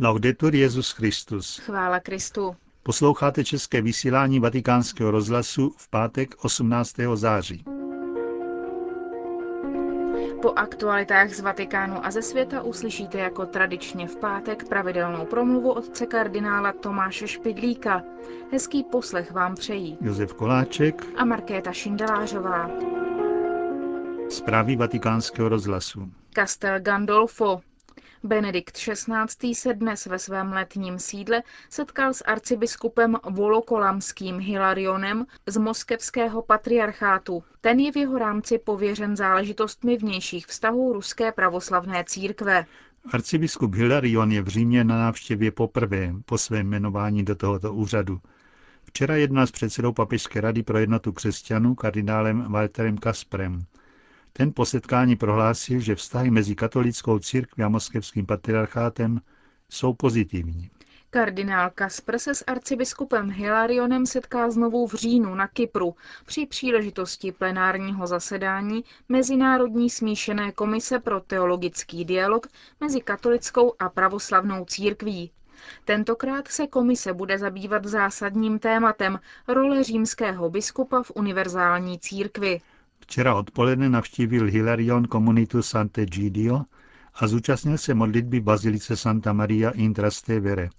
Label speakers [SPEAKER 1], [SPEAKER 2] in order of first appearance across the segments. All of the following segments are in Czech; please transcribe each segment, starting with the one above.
[SPEAKER 1] Laudetur Jezus Christus.
[SPEAKER 2] Chvála Kristu.
[SPEAKER 1] Posloucháte české vysílání Vatikánského rozhlasu v pátek 18. září.
[SPEAKER 2] Po aktualitách z Vatikánu a ze světa uslyšíte jako tradičně v pátek pravidelnou promluvu otce kardinála Tomáše Špidlíka. Hezký poslech vám přejí
[SPEAKER 1] Josef Koláček
[SPEAKER 2] a Markéta Šindelářová.
[SPEAKER 1] Zprávy vatikánského rozhlasu.
[SPEAKER 2] Castel Gandolfo. Benedikt XVI. se dnes ve svém letním sídle setkal s arcibiskupem Volokolamským Hilarionem z moskevského patriarchátu. Ten je v jeho rámci pověřen záležitostmi vnějších vztahů ruské pravoslavné církve.
[SPEAKER 1] Arcibiskup Hilarion je v Římě na návštěvě poprvé po svém jmenování do tohoto úřadu. Včera jednal s předsedou Papežské rady pro jednotu křesťanů kardinálem Walterem Kasprem. Ten po setkání prohlásil, že vztahy mezi katolickou církví a moskevským patriarchátem jsou pozitivní.
[SPEAKER 2] Kardinál Kaspr se s arcibiskupem Hilarionem setká znovu v říjnu na Kypru při příležitosti plenárního zasedání Mezinárodní smíšené komise pro teologický dialog mezi katolickou a pravoslavnou církví. Tentokrát se komise bude zabývat zásadním tématem role římského biskupa v univerzální církvi.
[SPEAKER 1] Včera odpoledne navštívil Hilarion komunitu Sant'Egidio a zúčastnil se modlitby Bazilice Santa Maria in Trastevere.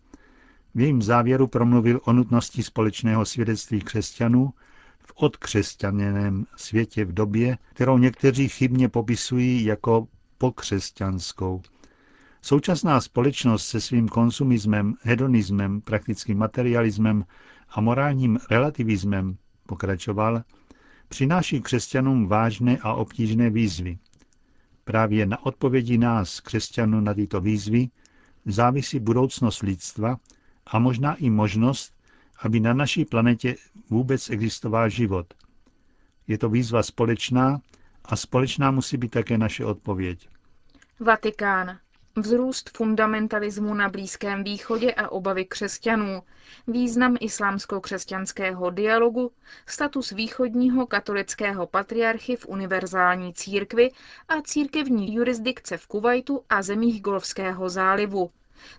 [SPEAKER 1] V jejím závěru promluvil o nutnosti společného svědectví křesťanů v odkřesťaněném světě v době, kterou někteří chybně popisují jako pokřesťanskou. Současná společnost se svým konsumismem, hedonismem, praktickým materialismem a morálním relativismem, pokračoval, přináší křesťanům vážné a obtížné výzvy. Právě na odpovědi nás, křesťanů, na tyto výzvy závisí budoucnost lidstva a možná i možnost, aby na naší planetě vůbec existoval život. Je to výzva společná a společná musí být také naše odpověď.
[SPEAKER 2] Vatikán. Vzrůst fundamentalismu na Blízkém východě a obavy křesťanů, význam islámsko-křesťanského dialogu, status východního katolického patriarchy v univerzální církvi a církevní jurisdikce v Kuwaitu a zemích Golfského zálivu.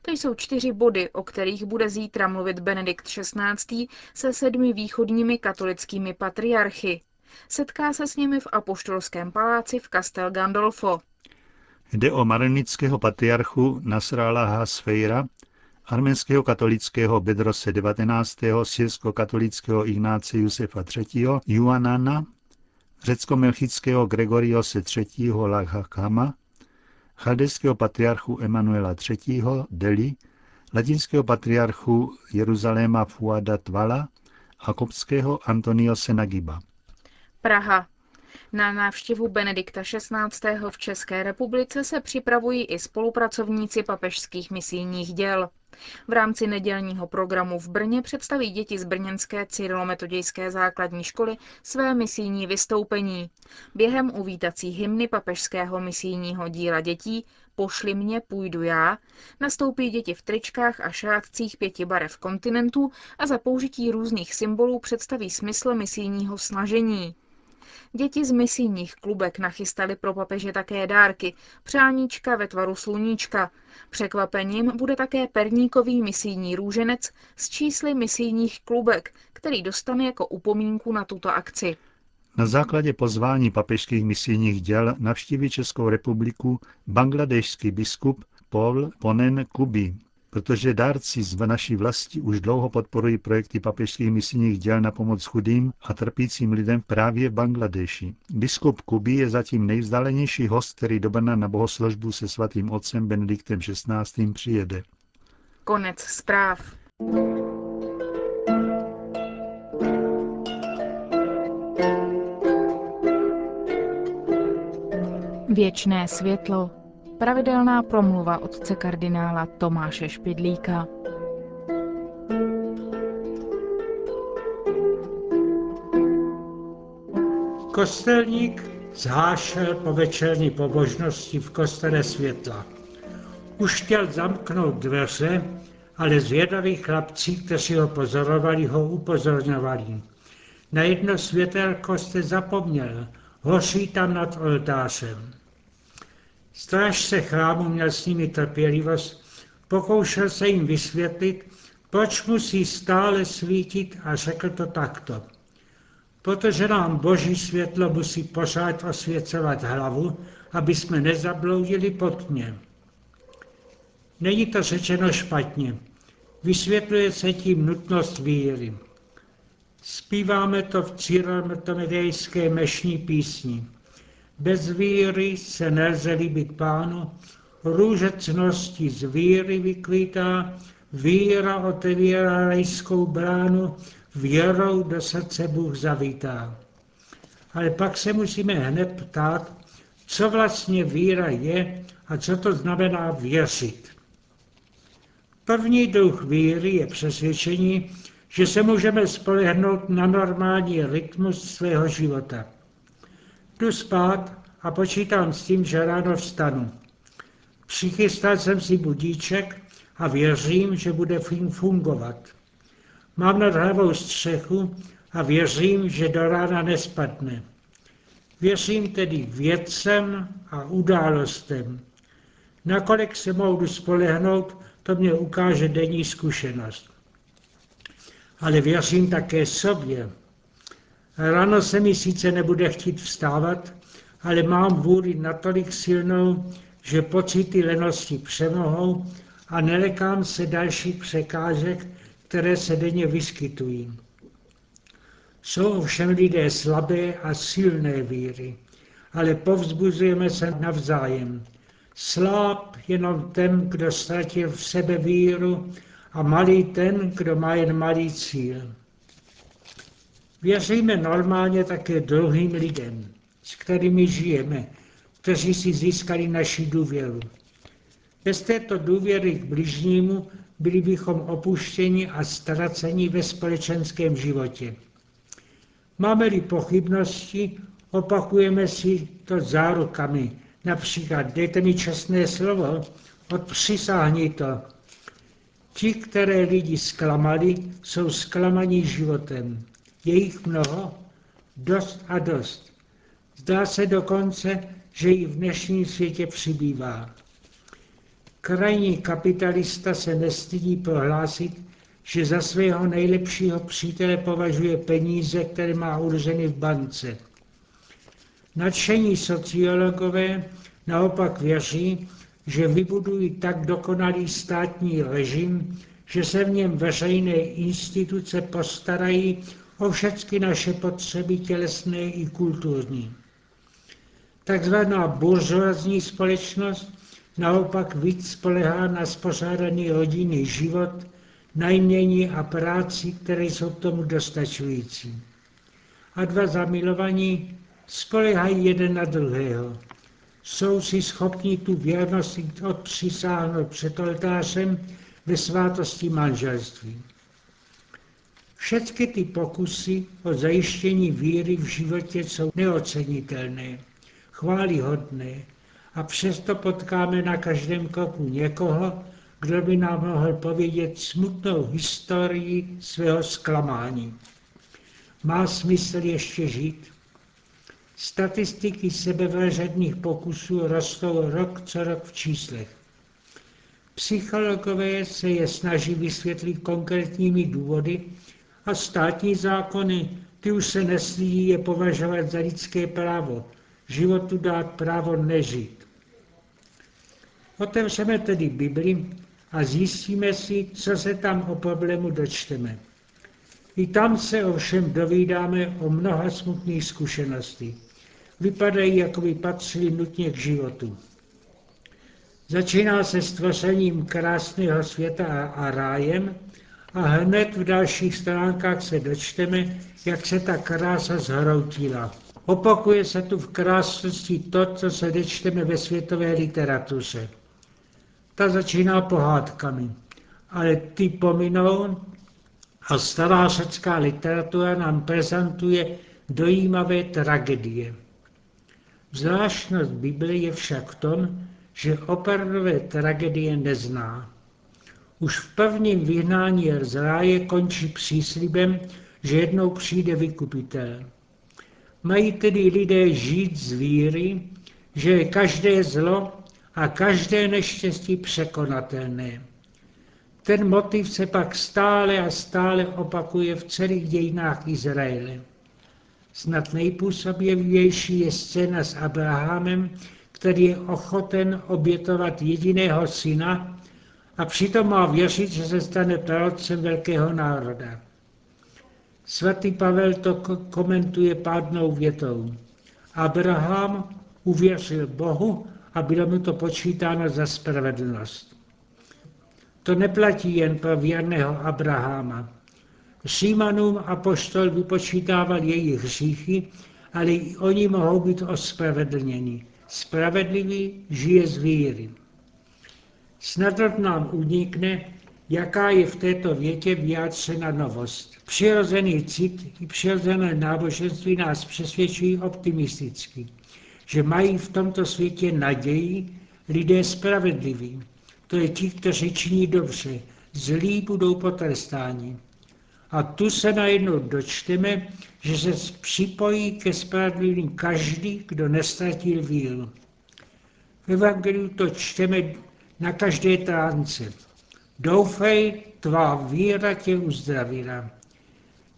[SPEAKER 2] To jsou čtyři body, o kterých bude zítra mluvit Benedikt XVI. se sedmi východními katolickými patriarchy. Setká se s nimi v Apoštolském paláci v Castel Gandolfo.
[SPEAKER 1] Jde o marenického patriarchu Nasrala Sfeira, arménského katolického Bedrose 19., syrsko-katolického Ignáce Josefa III., Juanana, řecko-melchického Gregoriose III. Laghakama, chaldejského patriarchu Emanuela III. Deli, latinského patriarchu Jeruzaléma Fuada Tvala a kopského Antonio Senagiba.
[SPEAKER 2] Praha. Na návštěvu Benedikta XVI. v České republice se připravují i spolupracovníci papežských misijních děl. V rámci nedělního programu v Brně představí děti z brněnské cyrilometodějské základní školy své misijní vystoupení. Během uvítací hymny papežského misijního díla dětí Pošli mě, půjdu já, nastoupí děti v tričkách a šátcích pěti barev kontinentů a za použití různých symbolů představí smysl misijního snažení. Děti z misijních klubek nachystali pro papeže také dárky, přáníčka ve tvaru sluníčka. Překvapením bude také perníkový misijní růženec s čísly misijních klubek, který dostane jako upomínku na tuto akci.
[SPEAKER 1] Na základě pozvání papežských misijních děl navštíví Českou republiku bangladešský biskup Paul Ponen Kubi, protože dárci z naší vlasti už dlouho podporují projekty papežských misijních děl na pomoc chudým a trpícím lidem právě v Bangladeši. Biskup Kuby je zatím nejvzdálenější host, který do Brna na bohoslužbu se svatým otcem Benediktem XVI. přijede.
[SPEAKER 2] Konec zpráv. Věčné světlo Pravidelná promluva otce kardinála Tomáše Špidlíka.
[SPEAKER 3] Kostelník zhášel po večerní pobožnosti v kostele světla. Už chtěl zamknout dveře, ale zvědaví chlapci, kteří ho pozorovali, ho upozorňovali. Na jedno světelko jste zapomněl, hoří tam nad oltářem. Strážce chrámu měl s nimi trpělivost, pokoušel se jim vysvětlit, proč musí stále svítit a řekl to takto. Protože nám boží světlo musí pořád osvěcovat hlavu, aby jsme nezabloudili pod tmě. Není to řečeno špatně. Vysvětluje se tím nutnost víry. Zpíváme to v círometomedejské mešní písni. Bez víry se nelze líbit pánu, růže cnosti z víry vykvítá, víra otevírá rajskou bránu, věrou do srdce Bůh zavítá. Ale pak se musíme hned ptát, co vlastně víra je a co to znamená věřit. První duch víry je přesvědčení, že se můžeme spolehnout na normální rytmus svého života. Jdu spát a počítám s tím, že ráno vstanu. Přichystal jsem si budíček a věřím, že bude fungovat. Mám nad hlavou střechu a věřím, že do rána nespadne. Věřím tedy věcem a událostem. Nakolik se mohu spolehnout, to mě ukáže denní zkušenost. Ale věřím také sobě. Ráno se mi sice nebude chtít vstávat, ale mám vůli natolik silnou, že pocity lenosti přemohou a nelekám se dalších překážek, které se denně vyskytují. Jsou ovšem lidé slabé a silné víry, ale povzbuzujeme se navzájem. Sláb jenom ten, kdo ztratil v sebe víru a malý ten, kdo má jen malý cíl. Věříme normálně také druhým lidem, s kterými žijeme, kteří si získali naši důvěru. Bez této důvěry k bližnímu byli bychom opuštěni a ztraceni ve společenském životě. Máme-li pochybnosti, opakujeme si to zárukami. Například dejte mi čestné slovo, odpřisáhni to. Ti, které lidi zklamali, jsou zklamaní životem. Je jich mnoho, dost a dost. Zdá se dokonce, že i v dnešním světě přibývá. Krajní kapitalista se nestydí prohlásit, že za svého nejlepšího přítele považuje peníze, které má uloženy v bance. Nadšení sociologové naopak věří, že vybudují tak dokonalý státní režim, že se v něm veřejné instituce postarají o všechny naše potřeby tělesné i kulturní. Takzvaná buržoazní společnost naopak víc spolehá na spořádaný rodinný život, najmění a práci, které jsou k tomu dostačující. A dva zamilovaní spolehají jeden na druhého. Jsou si schopni tu věrnost odpřisáhnout před oltářem ve svátosti manželství. Všechny ty pokusy o zajištění víry v životě jsou neocenitelné, chválihodné a přesto potkáme na každém kroku někoho, kdo by nám mohl povědět smutnou historii svého zklamání. Má smysl ještě žít? Statistiky sebevražedných pokusů rostou rok co rok v číslech. Psychologové se je snaží vysvětlit konkrétními důvody a státní zákony, ty už se neslí je považovat za lidské právo, životu dát právo nežít. Otevřeme tedy Bibli a zjistíme si, co se tam o problému dočteme. I tam se ovšem dovídáme o mnoha smutných zkušeností. Vypadají, jako by patřili nutně k životu. Začíná se stvořením krásného světa a rájem a hned v dalších stránkách se dočteme, jak se ta krása zhroutila. Opakuje se tu v krásnosti to, co se dočteme ve světové literatuře. Ta začíná pohádkami, ale ty pominou a stará řecká literatura nám prezentuje dojímavé tragedie. Zvláštnost Bible je však v tom, že opravdové tragedie nezná. Už v prvním vyhnání z ráje končí příslibem, že jednou přijde vykupitel. Mají tedy lidé žít z víry, že je každé zlo a každé neštěstí překonatelné. Ten motiv se pak stále a stále opakuje v celých dějinách Izraele. Snad nejpůsobivější je scéna s Abrahamem, který je ochoten obětovat jediného syna a přitom má věřit, že se stane prorocem velkého národa. Svatý Pavel to komentuje pádnou větou. Abraham uvěřil Bohu a bylo mu to počítáno za spravedlnost. To neplatí jen pro věrného Abrahama. Římanům apoštol vypočítával jejich hříchy, ale i oni mohou být ospravedlněni. Spravedlivý žije z víry. Snad nám unikne, jaká je v této větě vyjádřena novost. Přirozený cit i přirozené náboženství nás přesvědčují optimisticky, že mají v tomto světě naději lidé spravedliví. To je ti, kteří činí dobře, zlí budou potrestáni. A tu se najednou dočteme, že se připojí ke spravedlivým každý, kdo nestratil víru. V Evangeliu to čteme na každé tránce. Doufej, tvá víra tě uzdravila.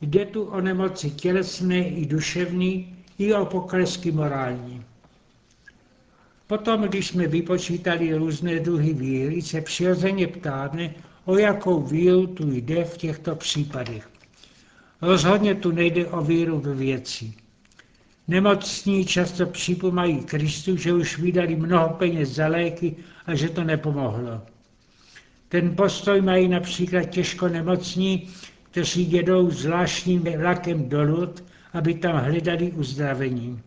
[SPEAKER 3] Jde tu o nemoci tělesné i duševní, i o poklesky morální. Potom, když jsme vypočítali různé druhy víry, se přirozeně ptáme, o jakou víru tu jde v těchto případech. Rozhodně tu nejde o víru ve věci. Nemocní často připomají Kristu, že už vydali mnoho peněz za léky a že to nepomohlo. Ten postoj mají například těžko nemocní, kteří jedou zvláštním vlakem dolů, aby tam hledali uzdravení.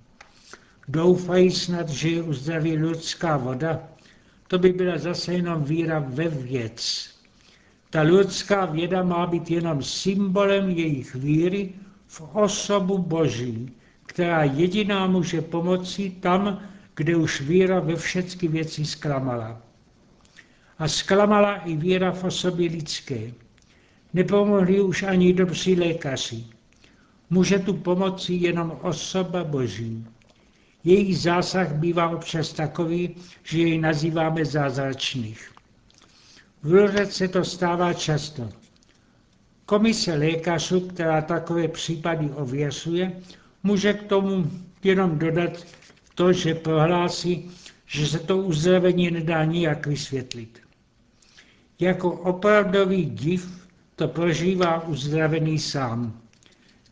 [SPEAKER 3] Doufají snad, že je uzdraví lidská voda? To by byla zase jenom víra ve věc. Ta lidská věda má být jenom symbolem jejich víry v osobu Boží, která jediná může pomoci tam, kde už víra ve všechny věci zklamala. A zklamala i víra v osobě lidské. Nepomohli už ani dobří lékaři. Může tu pomoci jenom osoba Boží. Její zásah bývá občas takový, že jej nazýváme zázračných. V se to stává často. Komise lékařů, která takové případy ověřuje, může k tomu jenom dodat to, že prohlásí, že se to uzdravení nedá nijak vysvětlit. Jako opravdový div to prožívá uzdravený sám.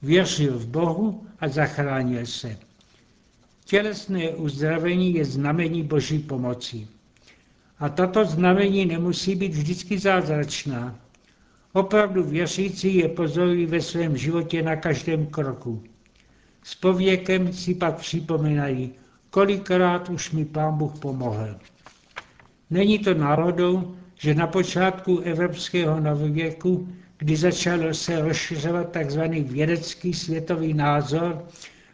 [SPEAKER 3] Věřil v Bohu a zachránil se. Tělesné uzdravení je znamení Boží pomoci. A tato znamení nemusí být vždycky zázračná. Opravdu věřící je pozorují ve svém životě na každém kroku. S pověkem si pak připomínají, kolikrát už mi pán Bůh pomohl. Není to náhodou, že na počátku evropského novověku, kdy začal se rozšiřovat tzv. vědecký světový názor,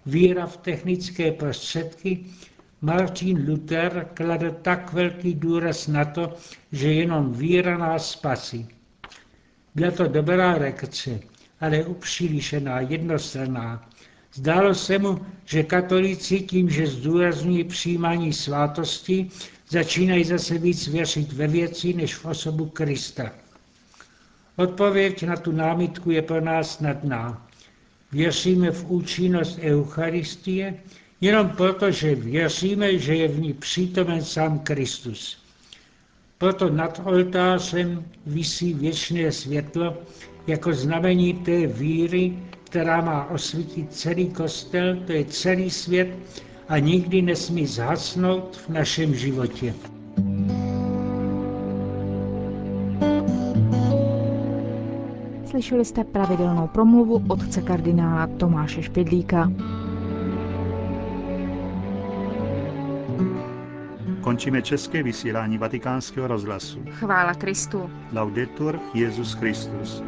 [SPEAKER 3] víra v technické prostředky, Martin Luther kladl tak velký důraz na to, že jenom víra nás spasí. Byla to dobrá reakce, ale upřílišená, jednostranná. Zdálo se mu, že katolíci tím, že zdůrazňují přijímání svátosti, začínají zase víc věřit ve věci než v osobu Krista. Odpověď na tu námitku je pro nás snadná. Věříme v účinnost Eucharistie jenom proto, že věříme, že je v ní přítomen sám Kristus. Proto nad oltářem visí věčné světlo jako znamení té víry, která má osvítit celý kostel, to je celý svět a nikdy nesmí zhasnout v našem životě.
[SPEAKER 2] Slyšeli jste pravidelnou promluvu otce kardinála Tomáše Špidlíka.
[SPEAKER 1] Končíme české vysílání vatikánského rozhlasu.
[SPEAKER 2] Chvála Kristu.
[SPEAKER 1] Laudetur Jezus Christus.